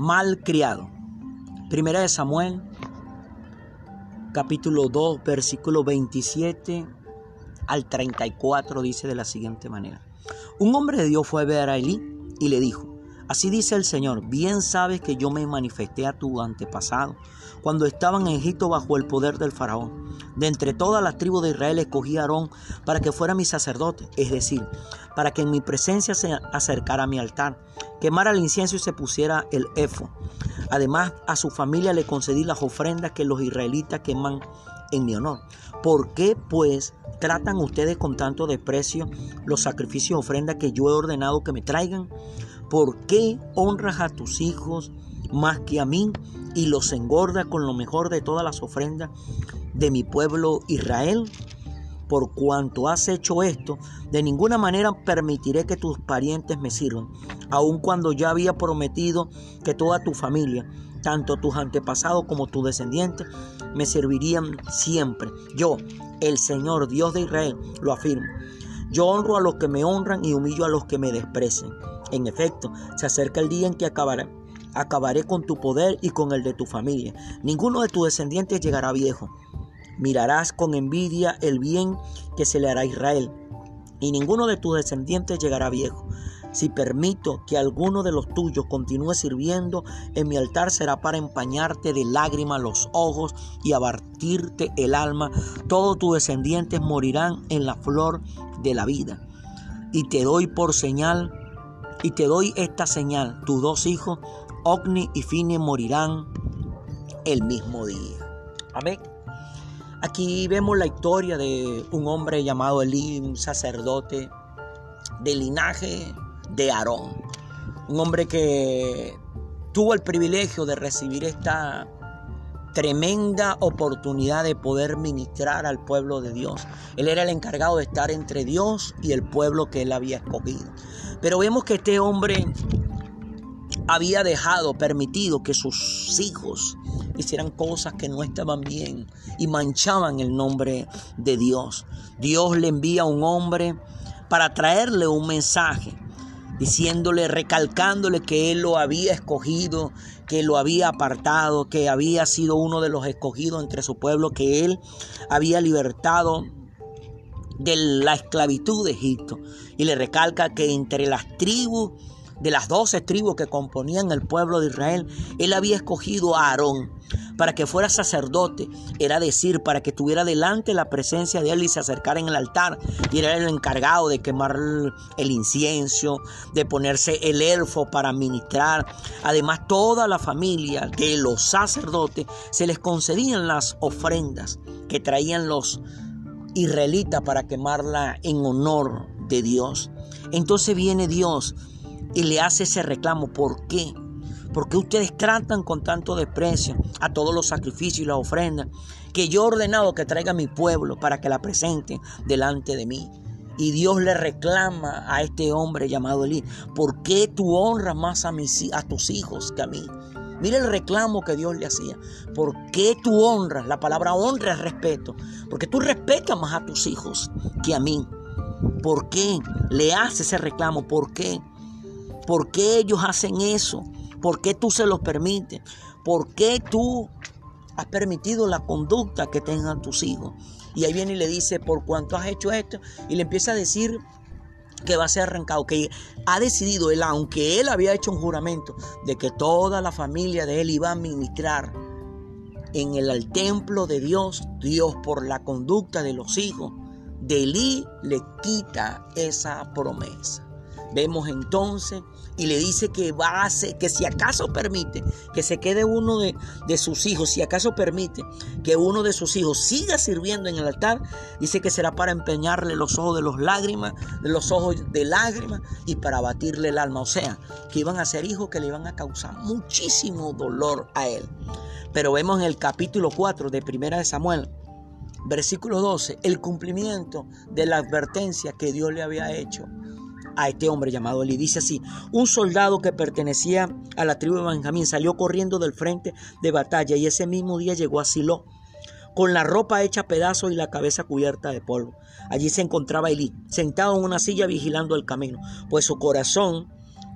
mal criado. Primera de Samuel, capítulo 2, versículo 27 al 34 dice de la siguiente manera. Un hombre de Dios fue a ver a Elí y le dijo, Así dice el Señor, bien sabes que yo me manifesté a tu antepasado cuando estaban en Egipto bajo el poder del faraón. De entre todas las tribus de Israel escogí a Aarón para que fuera mi sacerdote, es decir, para que en mi presencia se acercara a mi altar, quemara el incienso y se pusiera el efo. Además, a su familia le concedí las ofrendas que los israelitas queman en mi honor. ¿Por qué, pues, tratan ustedes con tanto desprecio los sacrificios y ofrendas que yo he ordenado que me traigan? ¿Por qué honras a tus hijos más que a mí y los engordas con lo mejor de todas las ofrendas de mi pueblo Israel? Por cuanto has hecho esto, de ninguna manera permitiré que tus parientes me sirvan, aun cuando ya había prometido que toda tu familia, tanto tus antepasados como tus descendientes, me servirían siempre. Yo, el Señor Dios de Israel, lo afirmo. Yo honro a los que me honran y humillo a los que me desprecian. En efecto, se acerca el día en que acabaré, acabaré con tu poder y con el de tu familia. Ninguno de tus descendientes llegará viejo. Mirarás con envidia el bien que se le hará a Israel, y ninguno de tus descendientes llegará viejo. Si permito que alguno de los tuyos continúe sirviendo en mi altar será para empañarte de lágrimas los ojos y abatirte el alma. Todos tus descendientes morirán en la flor de la vida. Y te doy por señal y te doy esta señal, tus dos hijos, Ogni y Fine, morirán el mismo día. Amén. Aquí vemos la historia de un hombre llamado Elí, un sacerdote del linaje de Aarón. Un hombre que tuvo el privilegio de recibir esta tremenda oportunidad de poder ministrar al pueblo de Dios. Él era el encargado de estar entre Dios y el pueblo que él había escogido. Pero vemos que este hombre había dejado, permitido que sus hijos hicieran cosas que no estaban bien y manchaban el nombre de Dios. Dios le envía a un hombre para traerle un mensaje, diciéndole, recalcándole que él lo había escogido, que lo había apartado, que había sido uno de los escogidos entre su pueblo, que él había libertado de la esclavitud de Egipto. Y le recalca que entre las tribus, de las doce tribus que componían el pueblo de Israel, él había escogido a Aarón para que fuera sacerdote, era decir, para que tuviera delante la presencia de él y se acercara en el altar. Y era el encargado de quemar el incienso, de ponerse el elfo para ministrar. Además, toda la familia de los sacerdotes se les concedían las ofrendas que traían los israelita para quemarla en honor de Dios. Entonces viene Dios y le hace ese reclamo. ¿Por qué? Porque ustedes tratan con tanto desprecio a todos los sacrificios y las ofrendas que yo he ordenado que traiga a mi pueblo para que la presenten delante de mí. Y Dios le reclama a este hombre llamado Elí, ¿por qué tú honras más a, mis, a tus hijos que a mí? Mira el reclamo que Dios le hacía. ¿Por qué tú honras? La palabra honra es respeto. Porque tú respetas más a tus hijos que a mí. ¿Por qué le haces ese reclamo? ¿Por qué? ¿Por qué ellos hacen eso? ¿Por qué tú se los permites? ¿Por qué tú has permitido la conducta que tengan tus hijos? Y ahí viene y le dice, ¿por cuánto has hecho esto? Y le empieza a decir que va a ser arrancado, que ha decidido él, aunque él había hecho un juramento de que toda la familia de él iba a ministrar en el templo de Dios, Dios por la conducta de los hijos de Elí le quita esa promesa. Vemos entonces y le dice que va a hacer, que si acaso permite que se quede uno de, de, sus hijos, si acaso permite que uno de sus hijos siga sirviendo en el altar, dice que será para empeñarle los ojos de los lágrimas, de los ojos de lágrimas y para batirle el alma. O sea, que iban a ser hijos que le iban a causar muchísimo dolor a él. Pero vemos en el capítulo 4 de Primera de Samuel, versículo 12, el cumplimiento de la advertencia que Dios le había hecho a este hombre llamado Eli. Dice así, un soldado que pertenecía a la tribu de Benjamín salió corriendo del frente de batalla y ese mismo día llegó a Silo con la ropa hecha a pedazos y la cabeza cubierta de polvo. Allí se encontraba Elí, sentado en una silla vigilando el camino, pues su corazón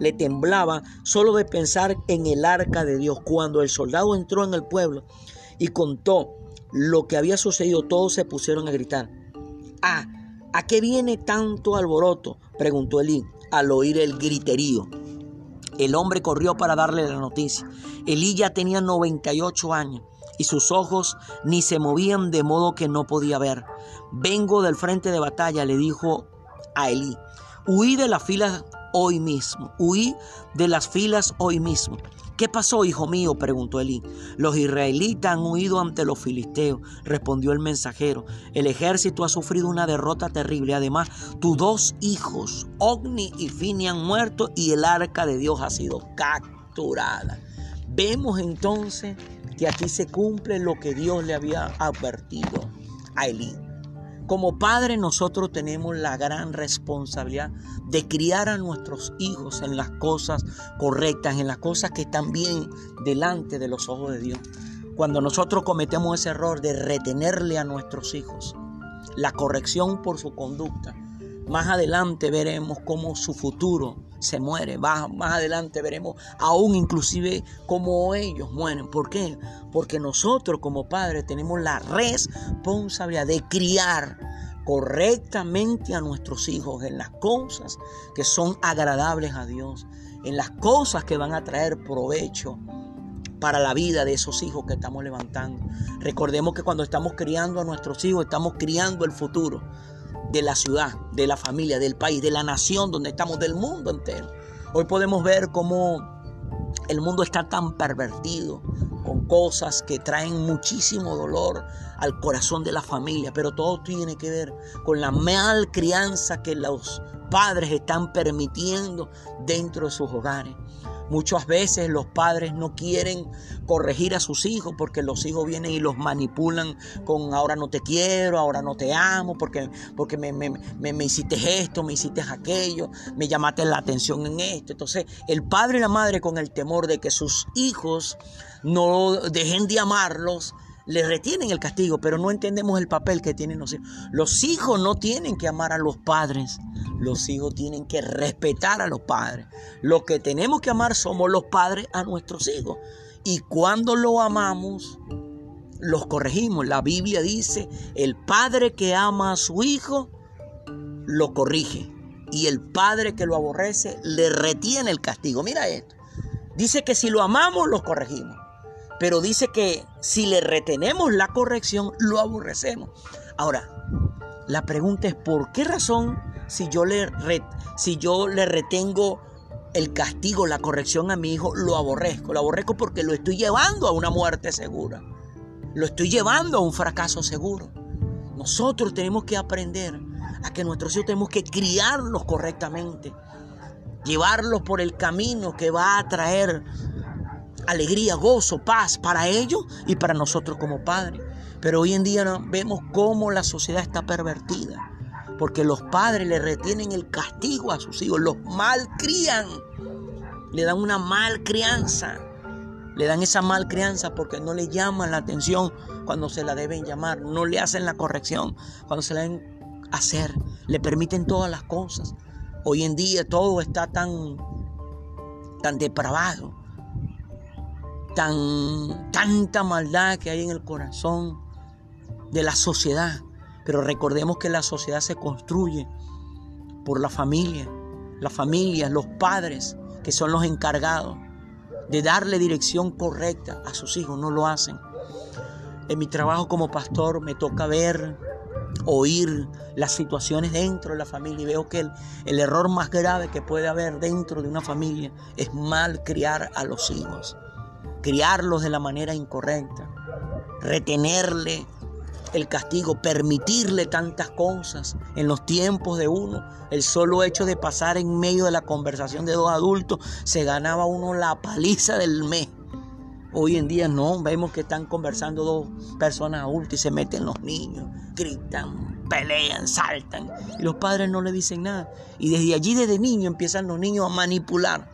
le temblaba solo de pensar en el arca de Dios. Cuando el soldado entró en el pueblo y contó lo que había sucedido, todos se pusieron a gritar. Ah, ¿a qué viene tanto alboroto? preguntó Elí al oír el griterío. El hombre corrió para darle la noticia. Elí ya tenía 98 años y sus ojos ni se movían de modo que no podía ver. Vengo del frente de batalla, le dijo a Elí. Huí de las filas hoy mismo. Huí de las filas hoy mismo. ¿Qué pasó, hijo mío? preguntó Elí. Los israelitas han huido ante los filisteos, respondió el mensajero. El ejército ha sufrido una derrota terrible. Además, tus dos hijos, Ogni y Fini, han muerto y el arca de Dios ha sido capturada. Vemos entonces que aquí se cumple lo que Dios le había advertido a Elí. Como padre nosotros tenemos la gran responsabilidad de criar a nuestros hijos en las cosas correctas, en las cosas que están bien delante de los ojos de Dios. Cuando nosotros cometemos ese error de retenerle a nuestros hijos la corrección por su conducta, más adelante veremos cómo su futuro se muere. Más, más adelante veremos aún inclusive cómo ellos mueren. ¿Por qué? Porque nosotros como padres tenemos la responsabilidad de criar correctamente a nuestros hijos en las cosas que son agradables a Dios, en las cosas que van a traer provecho para la vida de esos hijos que estamos levantando. Recordemos que cuando estamos criando a nuestros hijos, estamos criando el futuro de la ciudad, de la familia, del país, de la nación donde estamos, del mundo entero. Hoy podemos ver cómo el mundo está tan pervertido con cosas que traen muchísimo dolor al corazón de la familia, pero todo tiene que ver con la mal crianza que los padres están permitiendo dentro de sus hogares. Muchas veces los padres no quieren corregir a sus hijos porque los hijos vienen y los manipulan con ahora no te quiero, ahora no te amo, porque, porque me, me, me, hiciste esto, me hiciste aquello, me llamaste la atención en esto. Entonces el padre y la madre con el temor de que sus hijos no dejen de amarlos, le retienen el castigo, pero no entendemos el papel que tienen los hijos. Los hijos no tienen que amar a los padres, los hijos tienen que respetar a los padres. Lo que tenemos que amar somos los padres a nuestros hijos. Y cuando lo amamos, los corregimos. La Biblia dice, el padre que ama a su hijo, lo corrige. Y el padre que lo aborrece, le retiene el castigo. Mira esto. Dice que si lo amamos, los corregimos. Pero dice que si le retenemos la corrección, lo aborrecemos. Ahora, la pregunta es, ¿por qué razón si yo le, si yo le retengo el castigo, la corrección a mi hijo, lo aborrezco? Lo aborrezco porque lo estoy llevando a una muerte segura. Lo estoy llevando a un fracaso seguro. Nosotros tenemos que aprender a que nuestros hijos tenemos que criarlos correctamente. Llevarlos por el camino que va a traer alegría, gozo, paz para ellos y para nosotros como padres. Pero hoy en día vemos cómo la sociedad está pervertida. Porque los padres le retienen el castigo a sus hijos, los malcrían, le dan una mal crianza, le dan esa mal crianza porque no le llaman la atención cuando se la deben llamar, no le hacen la corrección cuando se la deben hacer, le permiten todas las cosas. Hoy en día todo está tan, tan depravado tan, tanta maldad que hay en el corazón de la sociedad. Pero recordemos que la sociedad se construye por la familia, las familias, los padres, que son los encargados de darle dirección correcta a sus hijos, no lo hacen. En mi trabajo como pastor me toca ver, oír las situaciones dentro de la familia y veo que el, el error más grave que puede haber dentro de una familia es mal criar a los hijos criarlos de la manera incorrecta, retenerle el castigo, permitirle tantas cosas en los tiempos de uno. El solo hecho de pasar en medio de la conversación de dos adultos, se ganaba uno la paliza del mes. Hoy en día no, vemos que están conversando dos personas adultas y se meten los niños, gritan, pelean, saltan. Y los padres no le dicen nada. Y desde allí, desde niño, empiezan los niños a manipular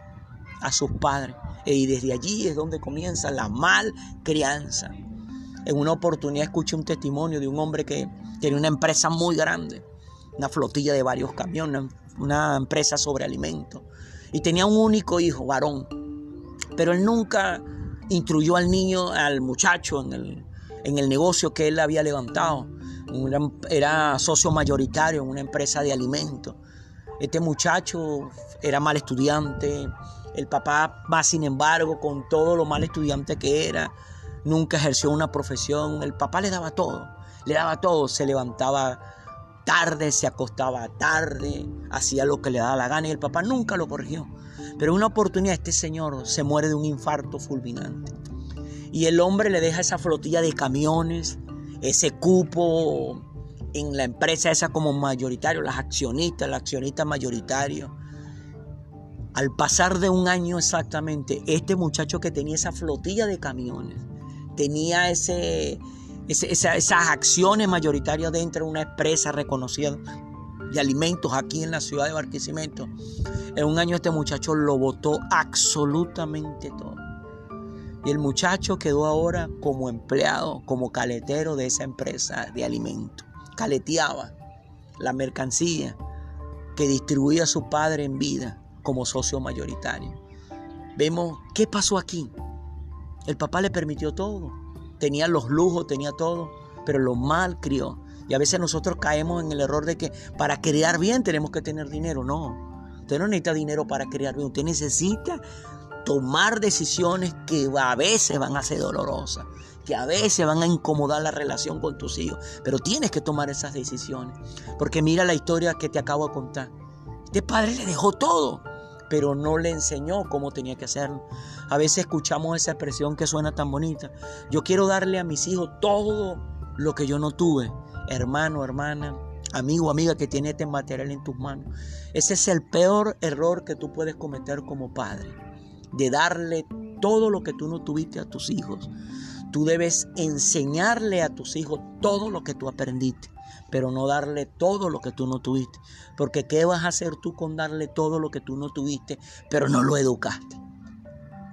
a sus padres. Y desde allí es donde comienza la mal crianza. En una oportunidad escuché un testimonio de un hombre que tenía una empresa muy grande, una flotilla de varios camiones, una empresa sobre alimentos. y tenía un único hijo, varón. Pero él nunca instruyó al niño, al muchacho en el, en el negocio que él había levantado. Era, socio mayoritario en una empresa de alimentos. Este muchacho era mal estudiante. El papá, más sin embargo, con todo lo mal estudiante que era, nunca ejerció una profesión. El papá le daba todo, le daba todo. Se levantaba tarde, se acostaba tarde, hacía lo que le daba la gana y el papá nunca lo corrigió. Pero una oportunidad este señor se muere de un infarto fulminante. Y el hombre le deja esa flotilla de camiones, ese cupo en la empresa esa como mayoritario, las accionistas, el accionista mayoritario. Al pasar de un año exactamente, este muchacho que tenía esa flotilla de camiones, tenía ese, esas acciones mayoritarias dentro de una empresa reconocida de alimentos aquí en la ciudad de Barquisimeto. En un año este muchacho lo votó absolutamente todo. Y el muchacho quedó ahora como empleado, como caletero de esa empresa de alimentos. Caleteaba la mercancía que distribuía su padre en vida como socio mayoritario. Vemos qué pasó aquí. El papá le permitió todo. Tenía los lujos, tenía todo, pero lo mal crió. Y a veces nosotros caemos en el error de que para criar bien tenemos que tener dinero. No, usted no necesita dinero para criar bien. Usted necesita tomar decisiones que a veces van a ser dolorosas, que a veces van a incomodar la relación con tus hijos, pero tienes que tomar esas decisiones. Porque mira la historia que te acabo de contar. Este padre le dejó todo, pero no le enseñó cómo tenía que hacerlo. A veces escuchamos esa expresión que suena tan bonita. Yo quiero darle a mis hijos todo lo que yo no tuve. Hermano, hermana, amigo, amiga que tiene este material en tus manos. Ese es el peor error que tú puedes cometer como padre de darle todo lo que tú no tuviste a tus hijos. Tú debes enseñarle a tus hijos todo lo que tú aprendiste, pero no darle todo lo que tú no tuviste. Porque ¿qué vas a hacer tú con darle todo lo que tú no tuviste, pero no lo educaste?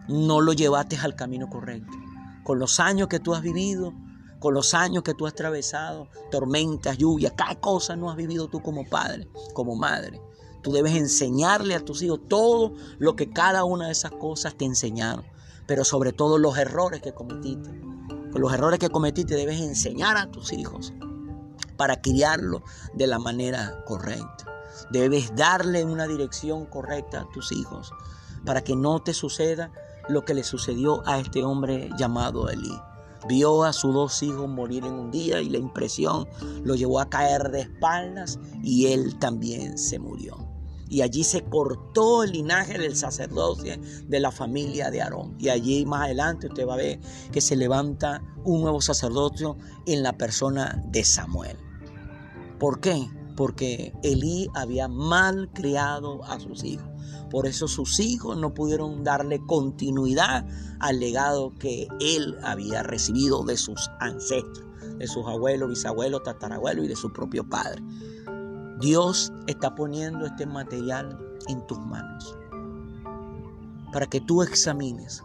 No lo llevaste al camino correcto. Con los años que tú has vivido, con los años que tú has atravesado, tormentas, lluvias, cada cosa no has vivido tú como padre, como madre. Tú debes enseñarle a tus hijos todo lo que cada una de esas cosas te enseñaron, pero sobre todo los errores que cometiste. Con los errores que cometiste debes enseñar a tus hijos para criarlos de la manera correcta. Debes darle una dirección correcta a tus hijos para que no te suceda lo que le sucedió a este hombre llamado Elí. Vio a sus dos hijos morir en un día y la impresión lo llevó a caer de espaldas y él también se murió y allí se cortó el linaje del sacerdocio de la familia de Aarón. Y allí más adelante usted va a ver que se levanta un nuevo sacerdocio en la persona de Samuel. ¿Por qué? Porque Elí había mal criado a sus hijos. Por eso sus hijos no pudieron darle continuidad al legado que él había recibido de sus ancestros, de sus abuelos, bisabuelos, tatarabuelos y de su propio padre. Dios está poniendo este material en tus manos para que tú examines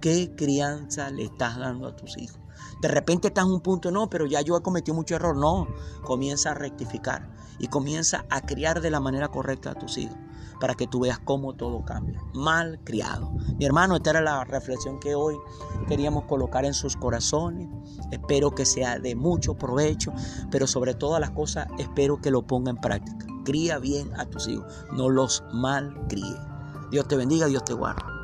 qué crianza le estás dando a tus hijos. De repente estás en un punto, no, pero ya yo he cometido mucho error. No, comienza a rectificar y comienza a criar de la manera correcta a tus hijos para que tú veas cómo todo cambia. Mal criado. Mi hermano, esta era la reflexión que hoy queríamos colocar en sus corazones. Espero que sea de mucho provecho, pero sobre todas las cosas espero que lo ponga en práctica. Cría bien a tus hijos, no los mal críe. Dios te bendiga, Dios te guarde.